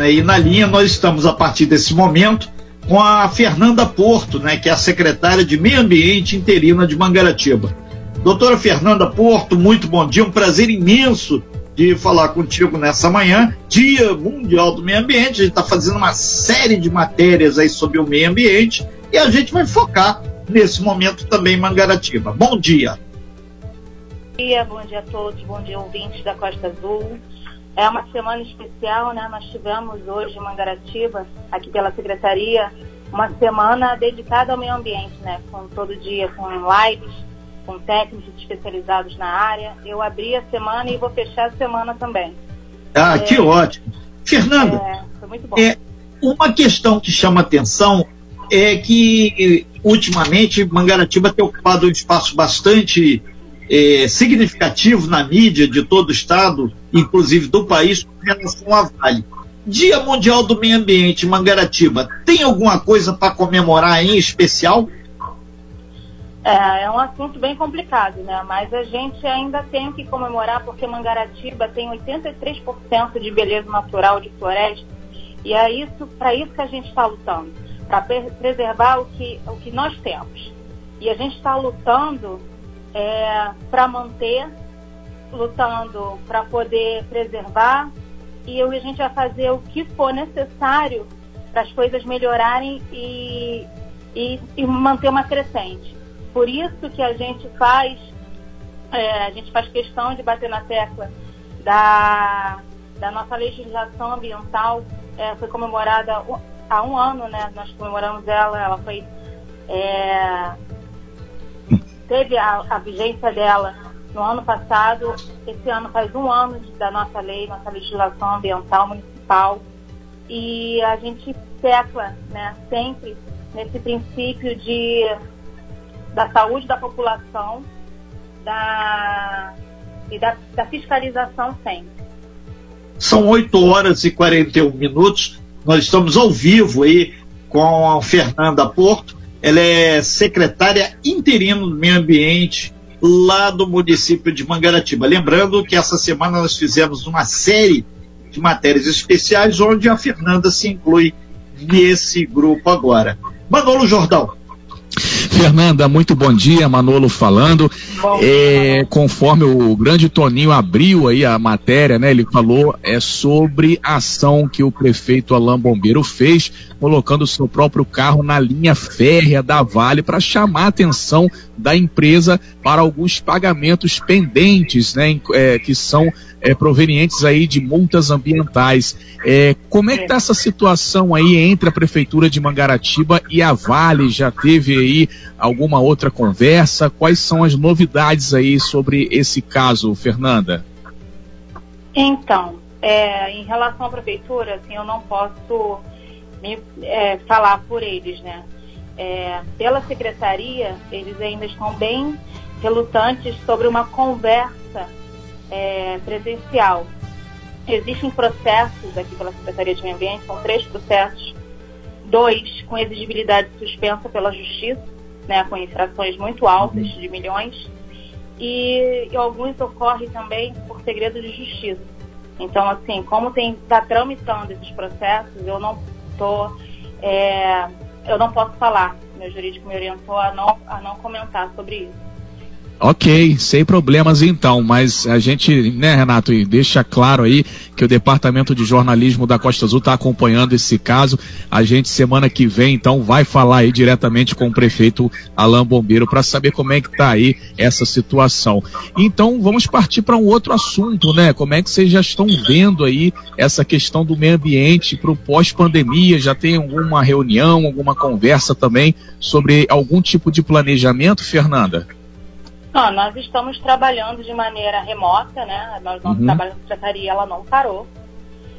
Né? E na linha nós estamos a partir desse momento com a Fernanda Porto, né, que é a secretária de Meio Ambiente interina de Mangaratiba. Doutora Fernanda Porto, muito bom dia, um prazer imenso de falar contigo nessa manhã, Dia Mundial do Meio Ambiente. A gente está fazendo uma série de matérias aí sobre o meio ambiente e a gente vai focar nesse momento também em Mangaratiba. Bom dia. Bom dia, bom dia a todos, bom dia ouvintes da Costa Azul. É uma semana especial, né? Nós tivemos hoje em Mangaratiba, aqui pela Secretaria, uma semana dedicada ao meio ambiente, né? Com todo dia, com lives, com técnicos especializados na área. Eu abri a semana e vou fechar a semana também. Ah, é, que ótimo. Fernanda, é, foi muito bom. É, uma questão que chama atenção é que, ultimamente, Mangaratiba tem ocupado um espaço bastante é, significativo na mídia de todo o estado, inclusive do país, com relação à Vale. Dia Mundial do Meio Ambiente, Mangaratiba, tem alguma coisa para comemorar em especial? É, é um assunto bem complicado, né? Mas a gente ainda tem que comemorar porque Mangaratiba tem 83% de beleza natural de floresta e é isso, para isso que a gente está lutando, para preservar o que, o que nós temos. E a gente está lutando é, para manter, lutando para poder preservar e a gente vai fazer o que for necessário para as coisas melhorarem e, e, e, manter uma crescente. Por isso que a gente faz, é, a gente faz questão de bater na tecla da, da nossa legislação ambiental, é, foi comemorada há um ano, né? Nós comemoramos ela, ela foi é, teve a, a vigência dela no ano passado. Esse ano faz um ano da nossa lei, nossa legislação ambiental municipal. E a gente tecla né, sempre nesse princípio de, da saúde da população da, e da, da fiscalização sempre. São 8 horas e 41 minutos. Nós estamos ao vivo aí com a Fernanda Porto ela é secretária interina do Meio Ambiente lá do município de Mangaratiba. Lembrando que essa semana nós fizemos uma série de matérias especiais onde a Fernanda se inclui nesse grupo agora. Manolo Jordão. Fernanda, muito bom dia, Manolo falando. Bom, é, conforme o grande Toninho abriu aí a matéria, né? Ele falou é sobre a ação que o prefeito Alain Bombeiro fez, colocando o seu próprio carro na linha férrea da Vale para chamar a atenção da empresa para alguns pagamentos pendentes, né? É, que são é, provenientes aí de multas ambientais. É, como é que está essa situação aí entre a Prefeitura de Mangaratiba e a Vale? Já teve aí alguma outra conversa? Quais são as novidades aí sobre esse caso, Fernanda? Então, é, em relação à Prefeitura, assim, eu não posso me, é, falar por eles, né? É, pela Secretaria, eles ainda estão bem relutantes sobre uma conversa é, presencial. Existem processos aqui pela Secretaria de Meio Ambiente, são três processos, dois com exigibilidade suspensa pela Justiça, né, com infrações muito altas de milhões, e, e alguns ocorrem também por segredo de justiça. Então, assim, como está tramitando esses processos, eu não tô, é, eu não posso falar. Meu jurídico me orientou a não, a não comentar sobre isso. Ok, sem problemas então, mas a gente, né, Renato, deixa claro aí que o Departamento de Jornalismo da Costa Azul está acompanhando esse caso. A gente, semana que vem, então, vai falar aí diretamente com o prefeito Alain Bombeiro para saber como é que está aí essa situação. Então, vamos partir para um outro assunto, né? Como é que vocês já estão vendo aí essa questão do meio ambiente para o pós-pandemia? Já tem alguma reunião, alguma conversa também sobre algum tipo de planejamento, Fernanda? Não, nós estamos trabalhando de maneira remota, né? Nós, nosso uhum. trabalho na secretaria ela não parou.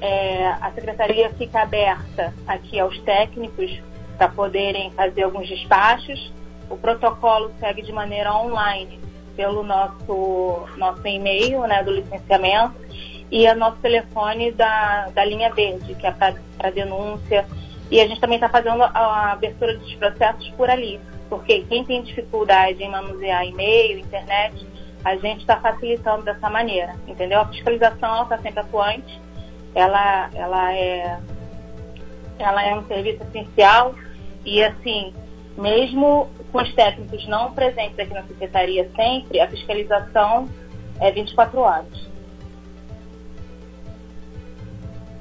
É, a secretaria fica aberta aqui aos técnicos para poderem fazer alguns despachos. O protocolo segue de maneira online pelo nosso, nosso e-mail né, do licenciamento e o nosso telefone da, da linha verde, que é para denúncia. E a gente também está fazendo a abertura dos processos por ali porque quem tem dificuldade em manusear e-mail, internet, a gente está facilitando dessa maneira, entendeu? A fiscalização está sempre atuante ela, ela, é, ela é um serviço essencial e, assim, mesmo com os técnicos não presentes aqui na secretaria sempre, a fiscalização é 24 horas.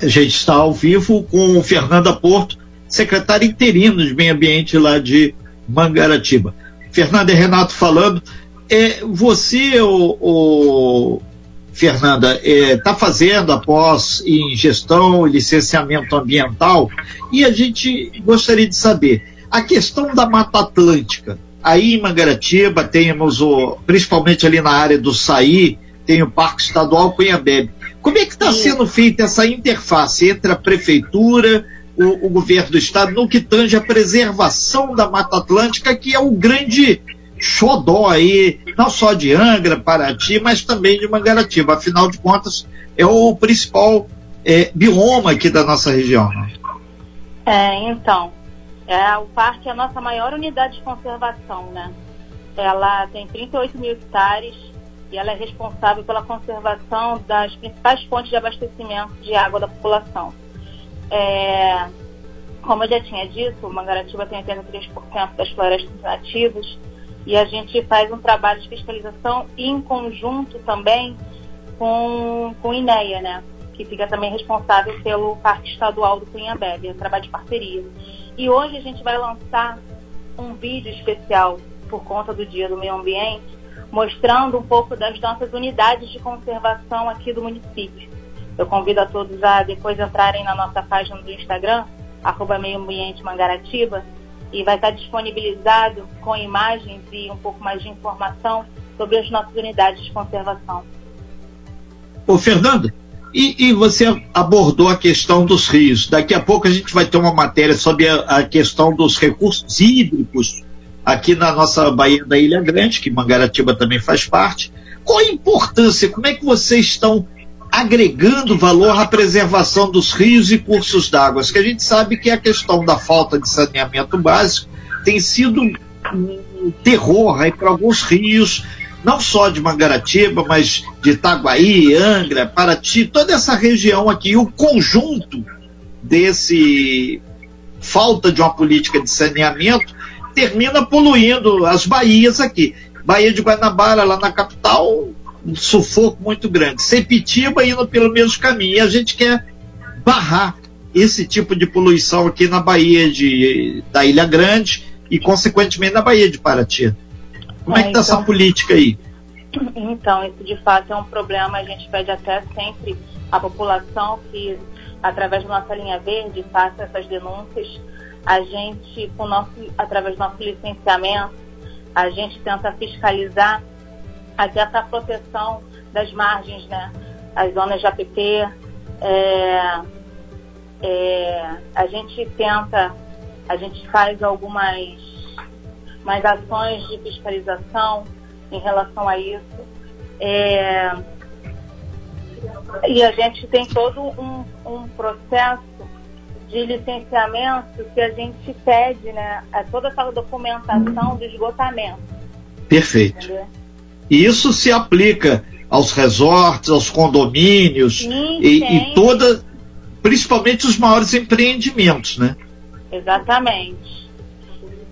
A gente está ao vivo com Fernanda Porto, secretária interina de Meio Ambiente lá de Mangaratiba. Fernanda e Renato falando. É, você, o, o Fernanda, está é, tá fazendo após em gestão e licenciamento ambiental e a gente gostaria de saber a questão da Mata Atlântica. Aí em Mangaratiba temos o, principalmente ali na área do Saí, tem o Parque Estadual Cunhabebe. Como é que está sendo feita essa interface entre a prefeitura, o, o, governo do estado, no que tange a preservação da Mata Atlântica, que é o grande xodó aí, não só de Angra, Paraty, mas também de Mangaratiba. Afinal de contas, é o principal é, bioma aqui da nossa região. Né? É, então, é, o parque é a nossa maior unidade de conservação, né? Ela tem 38 mil hectares e ela é responsável pela conservação das principais fontes de abastecimento de água da população. É, como eu já tinha dito, Mangaratiba tem 83% das florestas nativas e a gente faz um trabalho de fiscalização em conjunto também com, com o INEA, né? que fica também responsável pelo Parque Estadual do Cunhabebe, é um trabalho de parceria. E hoje a gente vai lançar um vídeo especial por conta do Dia do Meio Ambiente, mostrando um pouco das nossas unidades de conservação aqui do município. Eu convido a todos a depois entrarem na nossa página do Instagram, arroba Meio Ambiente Mangaratiba, e vai estar disponibilizado com imagens e um pouco mais de informação sobre as nossas unidades de conservação. Ô, Fernando, e, e, você abordou a questão dos rios. Daqui a pouco a gente vai ter uma matéria sobre a, a, questão dos recursos hídricos aqui na nossa Baía da Ilha Grande, que Mangaratiba também faz parte. Qual a importância? Como é que vocês estão agregando valor à preservação dos rios e cursos d'água? Que a gente sabe que a questão da falta de saneamento básico tem sido um terror aí para alguns rios, não só de Mangaratiba, mas de Itaguaí, Angra, Paraty, toda essa região aqui, o conjunto desse falta de uma política de saneamento termina poluindo as baías aqui. Baía de Guanabara, lá na capital, um sufoco muito grande. Sepitiba indo pelo mesmo caminho. E a gente quer barrar esse tipo de poluição aqui na Baía de, da Ilha Grande e, consequentemente, na Baía de Paraty. Como é, é que está então, essa política aí? Então, isso de fato é um problema. A gente pede até sempre à população que, através da nossa linha verde, faça essas denúncias. A gente, com nosso, através do nosso licenciamento, a gente tenta fiscalizar até essa proteção das margens, né? As zonas de APP. É, é, a gente tenta, a gente faz algumas mais ações de fiscalização em relação a isso. É, e a gente tem todo um, um, processo de licenciamento que a gente pede, né? É toda essa documentação do esgotamento. Perfeito. Entendeu? E isso se aplica aos resorts, aos condomínios e, e toda, principalmente os maiores empreendimentos, né? Exatamente.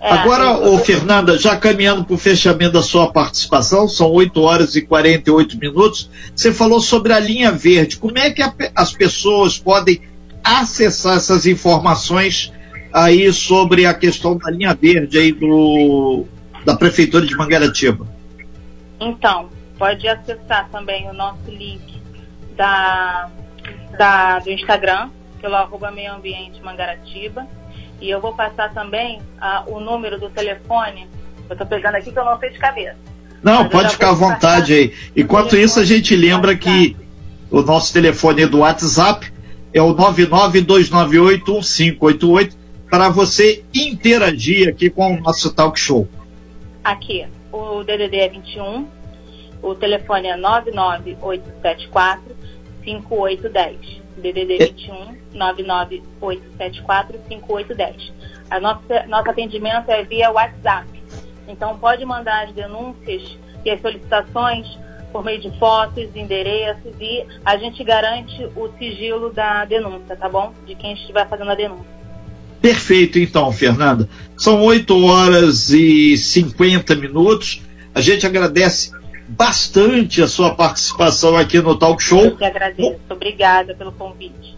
É, Agora, ô, Fernanda, já caminhando para o fechamento da sua participação, são 8 horas e 48 minutos, você falou sobre a linha verde. Como é que a, as pessoas podem acessar essas informações aí sobre a questão da linha verde aí do, da Prefeitura de Mangaratiba? Então, pode acessar também o nosso link da, da, do Instagram, pelo arroba meio ambiente Mangaratiba e eu vou passar também uh, o número do telefone. Eu estou pegando aqui que eu não sei de cabeça. Não, pode ficar à vontade aí. Enquanto isso, a gente lembra que o nosso telefone do WhatsApp é o 992981588 para você interagir aqui com o nosso talk show. Aqui, o DDD é 21, o telefone é 99874 5810. DDD 21 99874 5810. A nossa, nosso atendimento é via WhatsApp. Então pode mandar as denúncias e as solicitações por meio de fotos, endereços e a gente garante o sigilo da denúncia, tá bom? De quem estiver fazendo a denúncia. Perfeito, então, Fernanda. São 8 horas e 50 minutos. A gente agradece bastante a sua participação aqui no Talk Show. Eu que agradeço. Obrigada pelo convite.